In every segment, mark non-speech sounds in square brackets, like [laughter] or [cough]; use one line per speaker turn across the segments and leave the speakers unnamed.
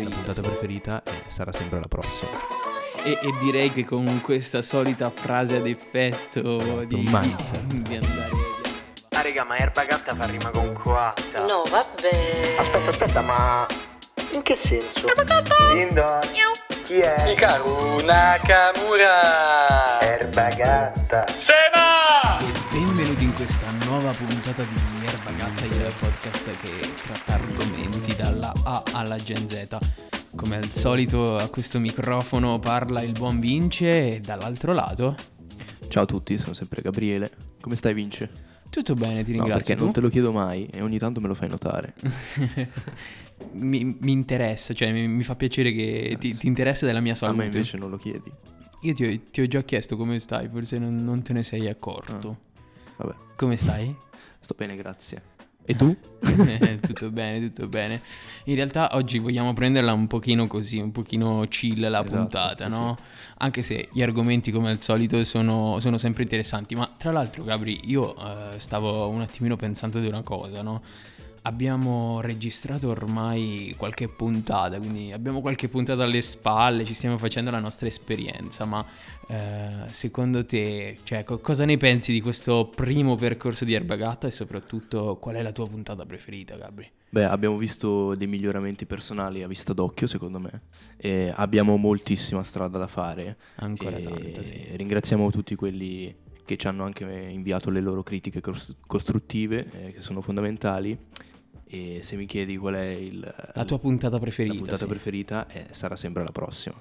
La puntata preferita e sarà sempre la prossima.
E, e direi che con questa solita frase ad effetto di,
mindset. [laughs]
di andare
Ah raga, ma erba gatta fa rima con coatta.
No, vabbè.
Aspetta, aspetta, ma in che senso? Linda, chi è?
Hikaru Nakamura
Erba gatta.
In questa nuova puntata di Erba Gatta, il podcast che tratta argomenti dalla A alla Gen Z. Come al solito a questo microfono parla il buon Vince e dall'altro lato...
Ciao a tutti, sono sempre Gabriele. Come stai Vince?
Tutto bene, ti
No,
ringrazio.
perché
tu?
non te lo chiedo mai e ogni tanto me lo fai notare. [laughs]
mi, mi interessa, cioè mi, mi fa piacere che ti, ti interessa della mia
A
salute.
me invece non lo chiedi.
Io ti ho, ti ho già chiesto come stai, forse non, non te ne sei accorto.
Vabbè,
Come stai?
sto bene, grazie. E tu? [laughs]
tutto [laughs] bene, tutto bene. In realtà oggi vogliamo prenderla un pochino così, un pochino chill la
Esatto,
puntata,
sì,
no? Anche se gli argomenti come al solito sono, sono sempre interessanti. Ma tra l'altro, Gabri, io eh, stavo un attimino pensando di una cosa, no? Abbiamo registrato ormai qualche puntata, quindi abbiamo qualche puntata alle spalle, ci stiamo facendo la nostra esperienza, ma eh, secondo te, cioè, co- cosa ne pensi di questo primo percorso di Erbagatta e soprattutto qual è la tua puntata preferita, Gabri?
Beh, abbiamo visto dei miglioramenti personali a vista d'occhio, secondo me. E abbiamo moltissima strada da fare.
Ancora tanta, sì.
Ringraziamo tutti quelli che ci hanno anche inviato le loro critiche cos- costruttive, eh, che sono fondamentali. E se mi chiedi qual è il,
La tua puntata preferita.
la puntata
sì.
preferita, eh, sarà sempre la prossima.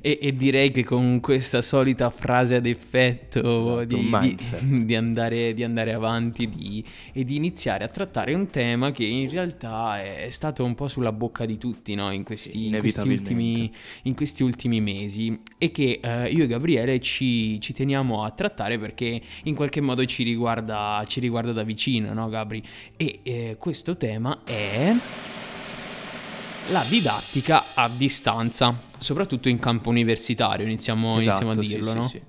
E, e direi che con questa solita frase ad effetto
Esatto,
di, di- [laughs] di andare, di andare avanti di- e di iniziare a trattare un tema che in realtà è, è stato un po' sulla bocca di tutti no? in, questi, in questi ultimi, in questi ultimi mesi e che eh, io e Gabriele ci, ci teniamo a trattare perché in qualche modo ci riguarda, ci riguarda da vicino, no Gabri? E eh, questo tema è la didattica a distanza, soprattutto in campo universitario, iniziamo, iniziamo a
Esatto, sì,
dirlo,
sì,
no?
sì.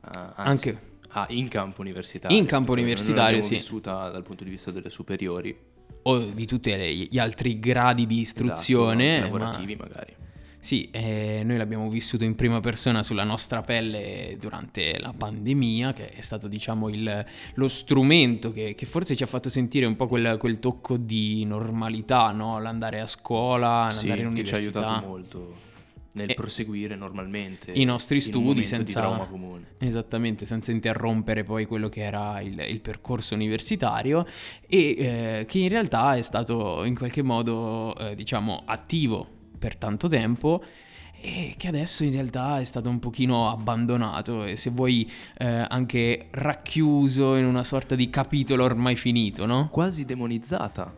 Anzi,
Anche
ah, in campo universitario.
In campo universitario, sì.
vissuta dal punto di vista delle superiori.
o di tutti gli altri gradi di istruzione,
esatto,
ma-
lavorativi magari.
Sì, eh, noi l'abbiamo vissuto in prima persona sulla nostra pelle durante la pandemia, che è stato diciamo il- lo strumento che, che forse ci ha fatto sentire un po' quel, quel tocco di normalità, no? L'andare a scuola,
Sì,
l'andare in
che ci ha
università.
aiutato molto nel
E-
proseguire normalmente
i nostri studi senza-
trauma comune.
Esattamente, senza interrompere poi quello che era il, il percorso universitario e eh, che in realtà è stato in qualche modo, eh, diciamo, attivo per tanto tempo e che adesso in realtà è stato un pochino abbandonato e se vuoi eh, anche racchiuso in una sorta di capitolo ormai finito, no?
Quasi demonizzata.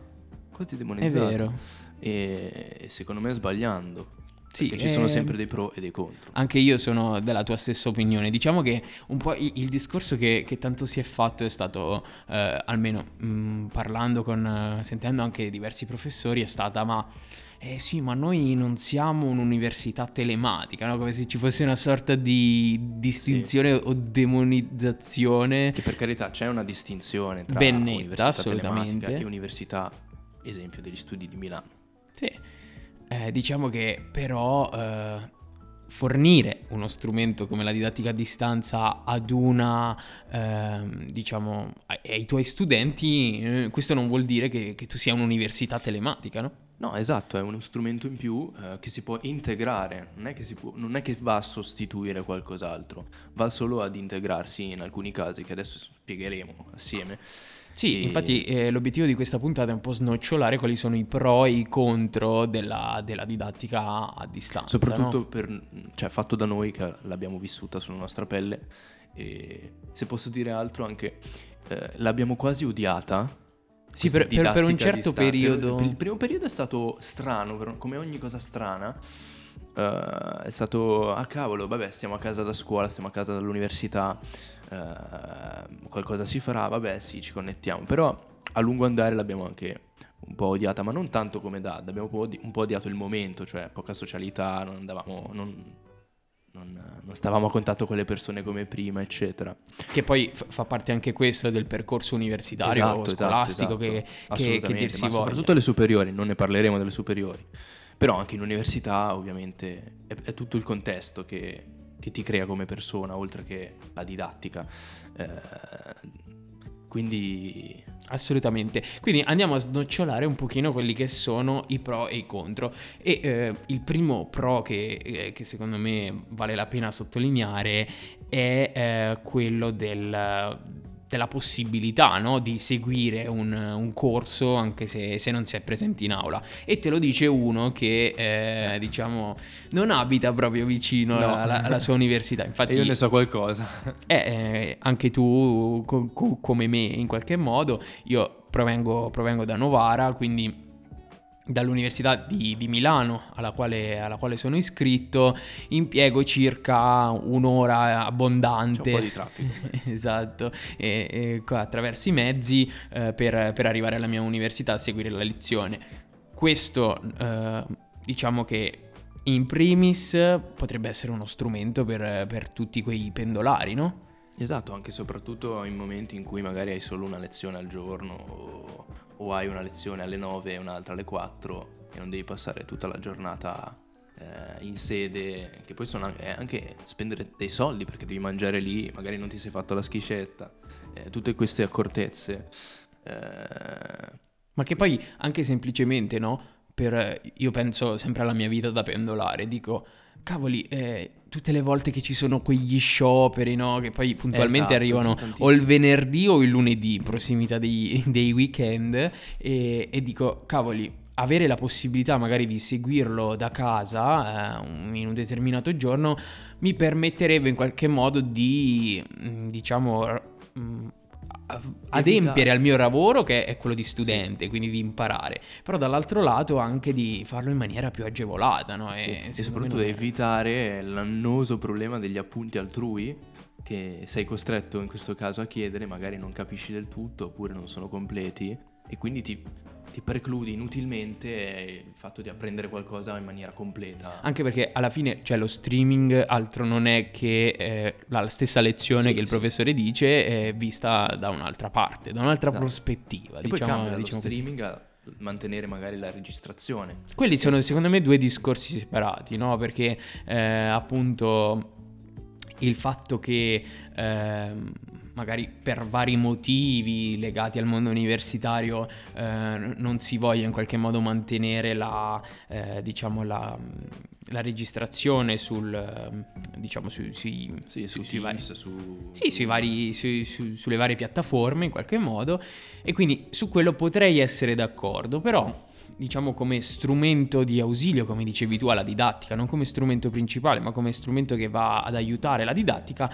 Quasi
È
demonizzata.
vero.
E secondo me sbagliando.
Sì,
perché ci sono
eh,
sempre dei pro e dei contro.
Anche io sono della tua stessa opinione. Diciamo che un po' il, discorso che, che tanto si è fatto è stato, eh, almeno mh, parlando con, eh, sentendo anche diversi professori, è stata ma... Eh sì, ma noi non siamo un'università telematica, no? Come se ci fosse una sorta di distinzione o demonizzazione.
Che per carità c'è una distinzione tra
Ben netta,
università telematica e università, esempio degli studi di Milano.
Sì. Eh, diciamo che però eh, fornire uno strumento come la didattica a distanza ad una, ehm, diciamo, ai, tuoi studenti, eh, questo non vuol dire che, che tu sia un'università telematica, no?
No, esatto, è uno strumento in più eh, che si può integrare, non è può- non è che va a sostituire qualcos'altro, va solo ad integrarsi in alcuni casi che adesso spiegheremo assieme.
Sì,
E-
infatti eh, l'obiettivo di questa puntata è un po' snocciolare quali sono i pro e i contro della, della didattica a distanza.
Soprattutto
no?
per, cioè, fatto da noi che l'abbiamo vissuta sulla nostra pelle e se posso dire altro anche eh, l'abbiamo quasi odiata.
Sì, per, per- per un certo periodo...
Per- Il primo periodo è stato strano, per- come ogni cosa strana. Eh, è stato, ah cavolo, vabbè, stiamo a casa da scuola, stiamo a casa dall'università, eh, qualcosa si farà, vabbè, sì, ci connettiamo. Però a lungo andare l'abbiamo anche un po' odiata, ma non tanto come DAD, abbiamo un po', odiato il momento, cioè poca socialità, non andavamo, non, non- non stavamo a contatto con le persone come prima, eccetera.
Che poi f- fa parte anche questo del percorso universitario
Esatto, esatto,
scolastico
esatto,
che, che, che
assolutamente,
dir si
ma
voglia.
soprattutto le superiori, non ne parleremo delle superiori. Però anche in università ovviamente è, è tutto il contesto che, che ti crea come persona, oltre che la didattica. Eh, quindi
Assolutamente. Quindi andiamo a snocciolare un pochino quelli che sono i pro e i contro. E eh, il primo pro che, eh, che, secondo me vale la pena sottolineare è eh, quello del, della possibilità no? di seguire un, un corso anche se, se, non si è presenti in aula. E te lo dice uno che, eh, diciamo, non abita proprio vicino no. alla, alla, sua università. Infatti,
io ne so qualcosa.
Eh, eh, anche tu, co- co- come me, in qualche modo. Io provengo, provengo da Novara, quindi dall'Università di, di Milano alla quale, alla quale, sono iscritto impiego circa un'ora abbondante.
C'è un po' di traffico. [laughs]
Esatto. E, e, attraverso i mezzi eh, per, per, arrivare alla mia università a seguire la lezione. Questo eh, diciamo che in primis potrebbe essere uno strumento per, per tutti quei pendolari no?
Esatto, anche e soprattutto in momenti in cui magari hai solo una lezione al giorno o, o hai una lezione alle 9 e un'altra alle 4 e non devi passare tutta la giornata eh, in sede, che poi sono anche, anche, spendere dei soldi perché devi mangiare lì, magari non ti sei fatto la schiscetta, eh, tutte queste accortezze.
Eh... Ma che poi anche semplicemente, no? Per, io penso sempre alla mia vita da pendolare, dico cavoli, eh, tutte le volte che ci sono quegli scioperi, no? Che poi puntualmente esatto, arrivano o il venerdì o il lunedì, in prossimità dei, dei weekend, e, e, dico, cavoli, avere la possibilità magari di seguirlo da casa eh, in un determinato giorno mi permetterebbe in qualche modo di, diciamo, adempiere al mio lavoro che è quello di studente, sì. quindi di imparare, però dall'altro lato anche di farlo in maniera più agevolata, no?
E, sì. e soprattutto di evitare l'annoso problema degli appunti altrui che sei costretto in questo caso a chiedere, magari non capisci del tutto oppure non sono completi e quindi ti ti precludi inutilmente il fatto di apprendere qualcosa in maniera completa.
Anche perché alla fine, cioè, lo streaming altro non è che eh, la stessa lezione sì, che il sì. professore dice è vista da un'altra parte, da un'altra esatto. prospettiva.
E
diciamo,
poi cambia
diciamo
streaming così. a mantenere magari la registrazione.
Quelli sono secondo me due discorsi separati, no? Perché eh, appunto il fatto che... Eh, magari per vari motivi legati al mondo universitario eh, non si voglia in qualche modo mantenere la, eh, diciamo la, la, registrazione sul, diciamo su, sui,
sì, su, sui vari, su...
Sì, sui vari, su, sulle varie piattaforme in qualche modo. E quindi su quello potrei essere d'accordo, però diciamo come strumento di ausilio, come dicevi tu, alla didattica, non come strumento principale, ma come strumento che va ad aiutare la didattica,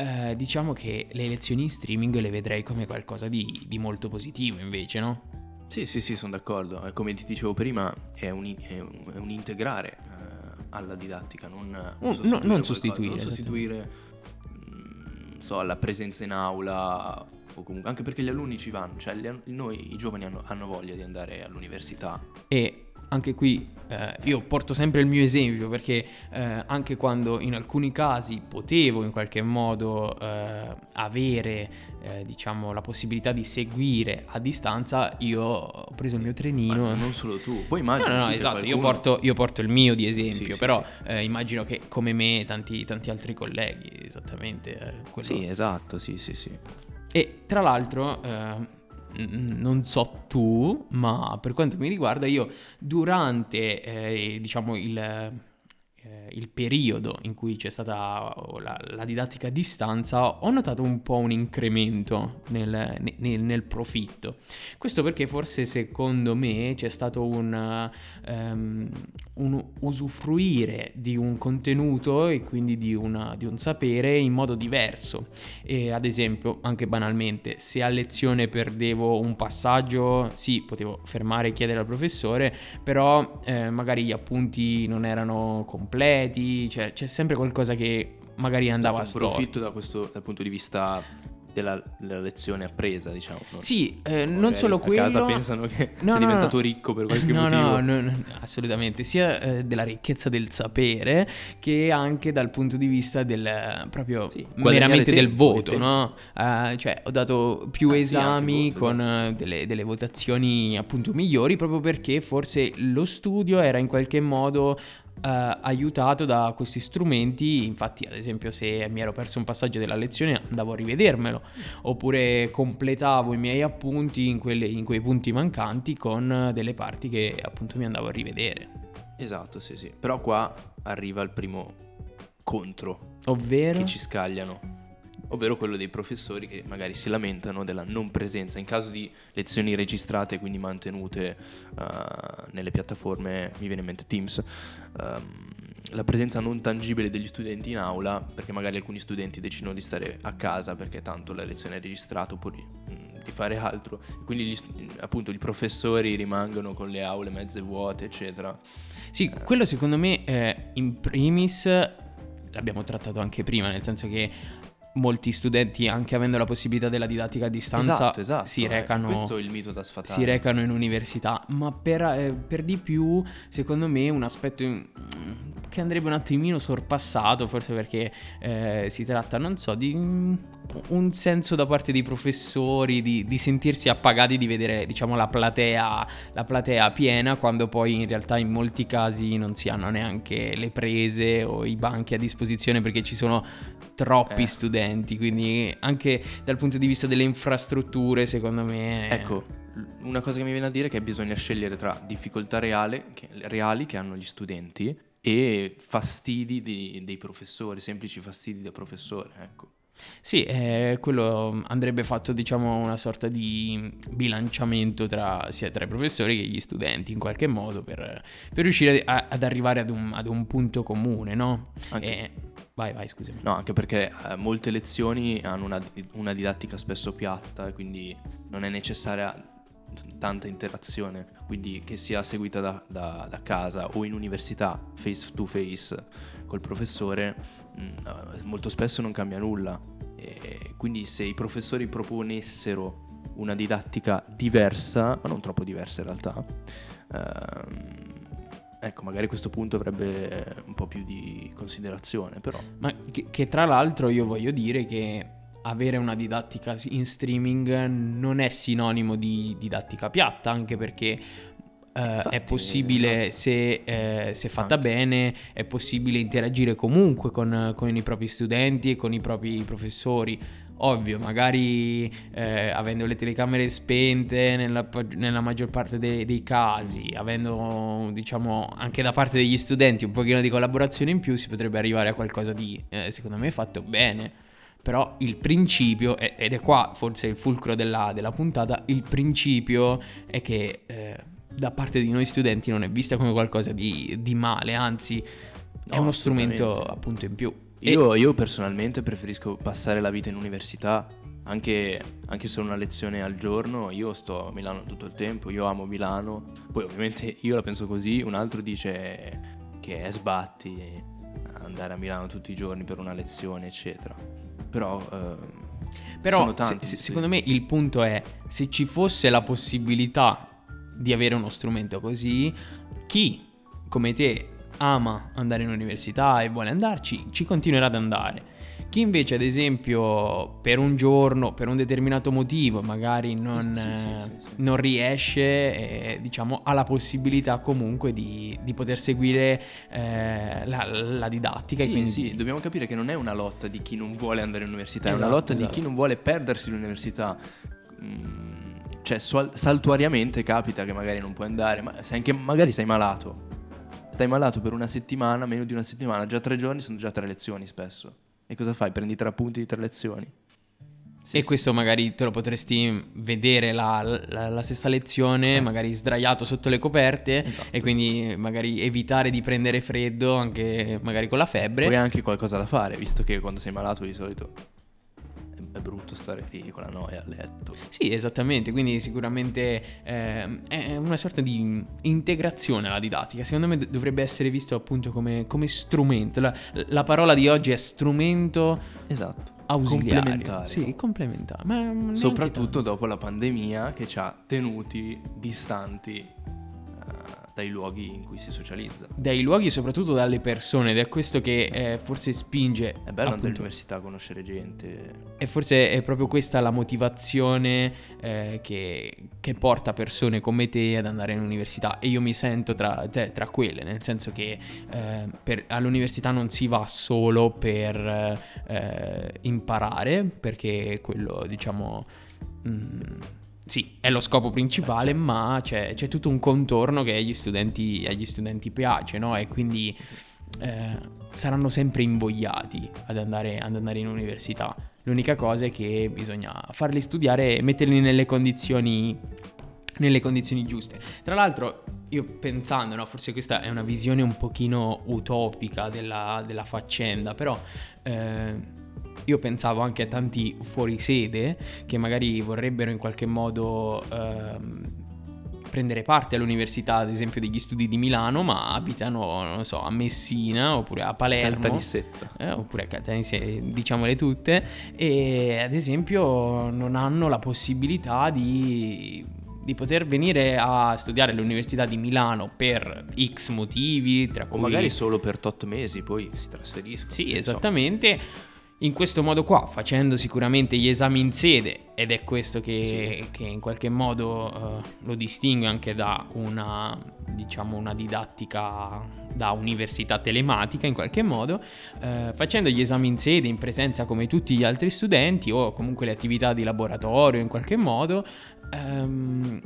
eh, diciamo che le lezioni in streaming le vedrei come qualcosa di, di molto positivo invece, no?
Sì, sì, sì, sono d'accordo. Come ti dicevo prima, è un, è un, è un integrare eh, alla didattica, non, non sostituire.
non sostituire,
non sostituire mm, so, la presenza in aula o comunque, anche perché gli alunni ci vanno, cioè noi i giovani hanno, hanno voglia di andare all'università.
E anche qui eh, io porto sempre il mio esempio perché eh, anche quando in alcuni casi potevo in qualche modo eh, avere eh, diciamo la possibilità di seguire a distanza io ho preso il mio trenino
Ma non solo tu poi immagino
no no, no esatto io, porto, io, porto, il mio di esempio sì, però sì, sì. Eh, immagino che come me tanti, tanti altri colleghi esattamente eh,
quello... sì esatto sì sì sì
e tra l'altro non so tu, ma per quanto mi riguarda io durante eh, diciamo il eh, il periodo in cui c'è stata la, la, didattica a distanza, ho notato un po' un incremento nel, nel, nel profitto. Questo perché forse secondo me c'è stato un, um, un usufruire di un contenuto e quindi di, una, di, un sapere in modo diverso. E ad esempio, anche banalmente, se a lezione perdevo un passaggio, sì, potevo fermare e chiedere al professore, però eh, magari gli appunti non erano completi completi, cioè c'è sempre qualcosa che magari andava a storto.
Approfitto da questo, dal punto di vista della, della lezione appresa, diciamo. non-
Sì, eh, non solo
a
quello.
casa pensano che
No,
sei
no,
diventato
no.
ricco per qualche
no,
motivo.
No, no, assolutamente, sia eh, della ricchezza del sapere che anche dal punto di vista del eh, proprio
Sì,
meramente del
tempo,
voto,
tempo.
no? Eh, cioè, ho dato più
Ah, sì,
esami
anche voto,
con eh, delle, delle votazioni appunto migliori proprio perché forse lo studio era in qualche modo eh, aiutato da questi strumenti, infatti ad esempio se mi ero perso un passaggio della lezione andavo a rivedermelo, oppure completavo i miei appunti in, quelle- in quei punti mancanti con eh, delle parti che appunto mi andavo a rivedere.
Esatto, sì, sì. Però qua arriva il primo contro
Ovvero...
che ci scagliano. Ovvero quello dei professori che magari si lamentano della non presenza in caso di lezioni registrate, quindi mantenute eh, nelle piattaforme, mi viene in mente Teams, ehm, la presenza non tangibile degli studenti in aula, perché magari alcuni studenti decidono di stare a casa perché tanto la lezione è registrata oppure mm, di fare altro, e quindi gli appunto i professori rimangono con le aule mezze vuote, eccetera.
Sì, quello secondo me eh, in primis l'abbiamo trattato anche prima, nel senso che molti studenti, anche avendo la possibilità della didattica a distanza,
Esatto, esatto.
si
eh,
recano... Si recano in università, ma per, eh, per di più, secondo me, un aspetto che andrebbe un attimino sorpassato, forse perché eh, si tratta, non so, di un senso da parte dei professori, di, di sentirsi appagati di vedere, diciamo, la platea, la platea piena, quando poi in realtà in molti casi non si hanno neanche le prese o i banchi a disposizione perché ci sono troppi
Eh.
studenti, quindi anche dal punto di vista delle infrastrutture, secondo me...
Ecco, l- una cosa che mi viene a dire è che bisogna scegliere tra difficoltà reale- che- reali che hanno gli studenti e fastidi di- dei professori, semplici fastidi da professore, ecco.
Sì, eh, quello andrebbe fatto, diciamo, una sorta di bilanciamento tra, sia tra i professori che gli studenti, in qualche modo, per, per riuscire a- ad arrivare ad un, ad un punto comune, no?
Anche-
E- Vai, vai, scusami.
No, anche perché eh, molte lezioni hanno una, una didattica spesso piatta quindi non è necessaria tanta interazione, quindi che sia seguita da, da- da casa o in università face to face col professore, eh, molto spesso non cambia nulla. E quindi se i professori proponessero una didattica diversa, ma non troppo diversa in realtà, ehm, ecco, magari questo punto avrebbe un po' più di considerazione, però...
Ma che, che tra l'altro io voglio dire che avere una didattica in streaming non è sinonimo di didattica piatta, anche perché eh,
Infatti,
è possibile, se, eh, se fatta
Anche.
bene, è possibile interagire comunque con, con i propri studenti e con i propri professori. Ovvio, magari eh, avendo le telecamere spente nella, nella maggior parte dei, dei casi, avendo diciamo anche da parte degli studenti un pochino di collaborazione in più, si potrebbe arrivare a qualcosa di, eh, secondo me, fatto bene. Però il principio, ed è qua forse il fulcro della, della puntata, il principio è che eh, da parte di noi studenti non è vista come qualcosa di, di male, anzi è
No,
uno strumento appunto in più. E-
Io, io personalmente preferisco passare la vita in università, anche, anche se ho una lezione al giorno, io sto a Milano tutto il tempo, io amo Milano, poi ovviamente io la penso così, un altro dice che è sbatti andare a Milano tutti i giorni per una lezione, eccetera. Però, ehm,
Però
tanti,
se-
sì.
secondo me il punto è se ci fosse la possibilità di avere uno strumento così, chi come te ama andare in università e vuole andarci, ci continuerà ad andare. Chi invece, ad esempio, per un giorno, per un determinato motivo, magari non,
Sì, sì,
eh,
sì, sì.
non riesce, eh, diciamo, ha la possibilità comunque di, di poter seguire eh, la, la didattica.
Sì,
quindi
sì, dobbiamo capire che non è una lotta di chi non vuole andare all'università, è
Esatto,
una lotta
esatto.
di chi non vuole perdersi l'università. Mm, cioè, saltuariamente capita che magari non puoi andare, ma sei anche, magari sei malato. Stai malato per una settimana, meno di una settimana, già tre giorni sono già tre lezioni spesso. E cosa fai? Prendi tre appunti di tre lezioni. Sì,
e
sì.
questo magari te lo potresti vedere la, la- la stessa lezione,
Eh.
magari sdraiato sotto le coperte
Esatto.
e quindi magari evitare di prendere freddo anche magari con la febbre.
Poi anche qualcosa da fare, visto che quando sei malato di solito è brutto stare lì con la noia a letto.
Sì, esattamente, quindi sicuramente eh, è una sorta di integrazione alla didattica. Secondo me dovrebbe essere visto appunto come, come strumento. La, la parola di oggi è strumento
Esatto.
ausiliario.
Complementare.
Sì, complementare. Ma
Soprattutto dopo la pandemia che ci ha tenuti distanti dai luoghi in cui si socializza.
dai luoghi e soprattutto dalle persone ed è questo che eh, forse spinge
È bello andare
appunto,
all'università a conoscere gente.
e forse è proprio questa la motivazione eh, che, che porta persone come te ad andare all'università e io mi sento tra, te- tra quelle nel senso che eh, per- all'università non si va solo per eh, imparare perché quello diciamo mm, sì, è lo scopo principale, ma c'è, c'è tutto un contorno che agli studenti, agli studenti piace, no? E quindi eh, saranno sempre invogliati ad andare, ad andare in università. L'unica cosa è che bisogna farli studiare e metterli nelle condizioni, nelle condizioni giuste. Tra l'altro, io pensando, no, forse questa è una visione un pochino utopica della, della faccenda, però eh, io pensavo anche a tanti fuorisede che magari vorrebbero in qualche modo ehm, prendere parte all'università, ad esempio degli studi di Milano, ma abitano, non so, a Messina oppure a Palermo.
Caltanissetta.
Eh, oppure a Caltanissetta, diciamole tutte, e ad esempio non hanno la possibilità di, di poter venire a studiare all'università di Milano per X motivi, tra
O
cui...
magari solo per tot mesi, poi si trasferiscono.
Sì,
so.
In questo modo qua, facendo sicuramente gli esami in sede, ed è questo che, che in qualche modo eh, lo distingue anche da una, diciamo, una didattica da università telematica in qualche modo, eh, facendo gli esami in sede in presenza come tutti gli altri studenti o comunque le attività di laboratorio in qualche modo, ehm,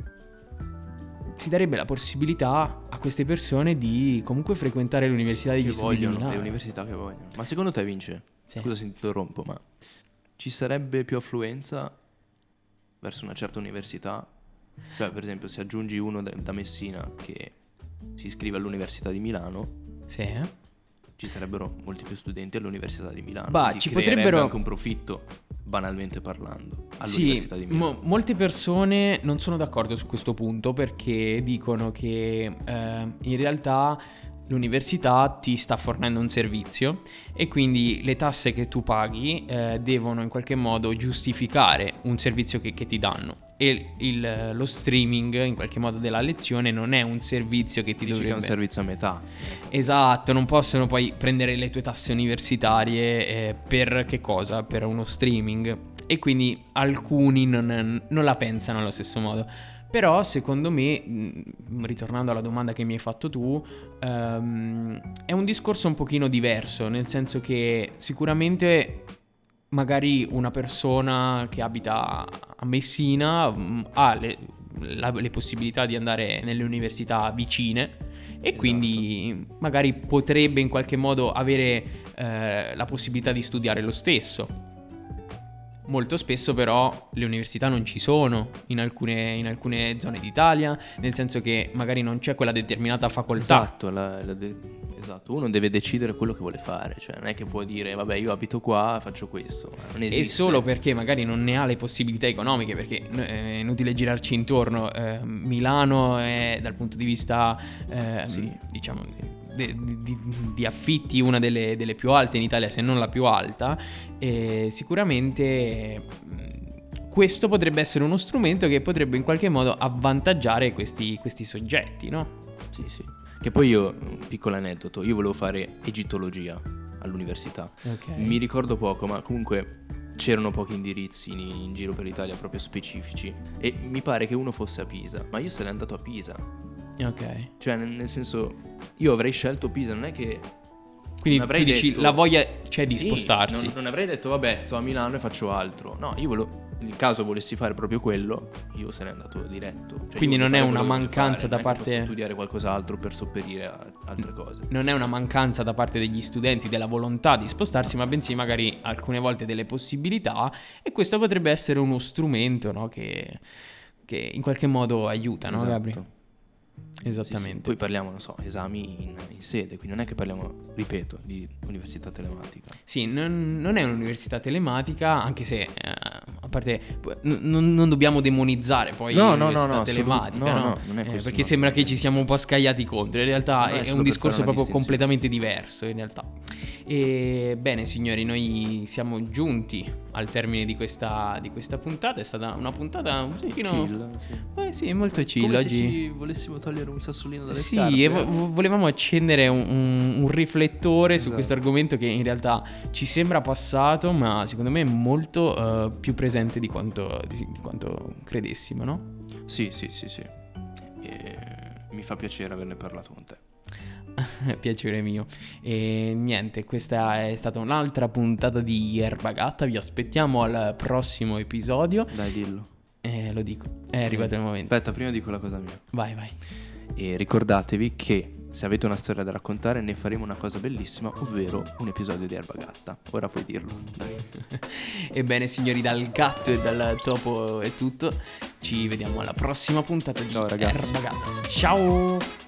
si darebbe la possibilità a queste persone di comunque frequentare l'università degli
Che
studi di
vogliono, le università che vogliono. Ma secondo te vince?
Sì.
Scusa se interrompo, ma ci sarebbe più affluenza verso una certa università? Cioè, per esempio, se aggiungi uno da, da Messina che si iscrive all'università di Milano,
Sì,
ci sarebbero molti più studenti all'università di Milano.
Bah, ci potrebbero-
anche un profitto, banalmente parlando,
Sì,
all'università di Milano.
mo- molte persone non sono d'accordo su questo punto perché dicono che eh, in realtà l'università ti sta fornendo un servizio e quindi le tasse che tu paghi eh, devono in qualche modo giustificare un servizio che, che ti danno e il- lo streaming in qualche modo della lezione non è un servizio che ti
Dici che è
dovrebbe
un servizio a metà.
Esatto, non possono poi prendere le tue tasse universitarie eh, per che cosa? Per uno streaming. E quindi alcuni non, non la pensano allo stesso modo. Però secondo me, ritornando alla domanda che mi hai fatto tu, ehm, è un discorso un pochino diverso, nel senso che sicuramente magari una persona che abita a Messina ha le, la- le possibilità di andare nelle università vicine e
Esatto.
quindi magari potrebbe in qualche modo avere eh, la possibilità di studiare lo stesso. Molto spesso però le università non ci sono in alcune, in alcune zone d'Italia, nel senso che magari non c'è quella determinata facoltà.
Esatto, la- la de- esatto, uno deve decidere quello che vuole fare, cioè non è che può dire vabbè io abito qua, faccio questo.
E solo perché magari non ne ha le possibilità economiche, perché eh, è inutile girarci intorno. eh, Milano è dal punto di vista, eh,
Sì.
diciamo, de- di, di affitti una delle, delle più alte in Italia, se non la più alta, e sicuramente mh, questo potrebbe essere uno strumento che potrebbe in qualche modo avvantaggiare questi, questi soggetti, no?
Sì, sì. Che poi io, un piccolo aneddoto, io volevo fare egittologia all'università.
Ok.
Mi ricordo poco, ma comunque c'erano pochi indirizzi in, in giro per l'Italia proprio specifici. E mi pare che uno fosse a Pisa, ma io sarei andato a Pisa.
Ok.
Cioè, nel, nel senso, io avrei scelto Pisa, non è che...
Quindi
Non avrei
tu dici
detto-
la voglia c'è di
Sì,
spostarsi.
Non, non avrei detto, vabbè, sto a Milano e faccio altro. No, io volevo... Nel caso volessi fare proprio quello, io sarei andato diretto. Cioè,
Quindi non è una mancanza
fare,
da parte-
posso studiare qualcos'altro per sopperire a altre cose.
non è una mancanza da parte degli studenti della volontà di spostarsi, ma bensì magari alcune volte delle possibilità e questo potrebbe essere uno strumento no, che, che in qualche modo aiuta, no
Esatto.
Gabri?
Sì, sì.
Esattamente.
Poi parliamo, non so, esami in, in sede, quindi non è che parliamo, ripeto, di università telematica.
Sì, non, non è un'università telematica, anche se eh, parte, n- non, dobbiamo demonizzare poi
No, no, no, no,
telematica,
no,
no?
no, non è
Eh, perché sembra che ci siamo un po' scagliati contro, in realtà
No, è
è, un discorso proprio completamente diverso in realtà. E bene signori, noi siamo giunti al termine di questa, di questa puntata, è stata una puntata un
Sì,
pochino...
chill, sì.
Eh sì, molto chill
Come se
oggi.
ci volessimo togliere un sassolino dalle
Sì,
scarpe.
e vo- vo- volevamo accendere un, un- un riflettore su
Esatto.
questo argomento che in realtà ci sembra passato, ma secondo me è molto eh, più presente di quanto, di, di quanto credessimo, no?
Sì, sì, sì, sì. E mi fa piacere averne parlato con te. [laughs]
Piacere mio. E niente, questa è stata un'altra puntata di Erba Gatta. Vi aspettiamo al prossimo episodio.
Dai, dillo.
Eh, lo dico, è arrivato il momento.
Aspetta, prima dico la cosa mia.
Vai, vai.
E ricordatevi che se avete una storia da raccontare ne faremo una cosa bellissima, ovvero un episodio di Erba Gatta. Ora puoi dirlo. [laughs]
Ebbene, signori, dal gatto e dal topo è tutto. Ci vediamo alla prossima puntata di
Ciao, ragazzi.
Erba Gatta. Ciao!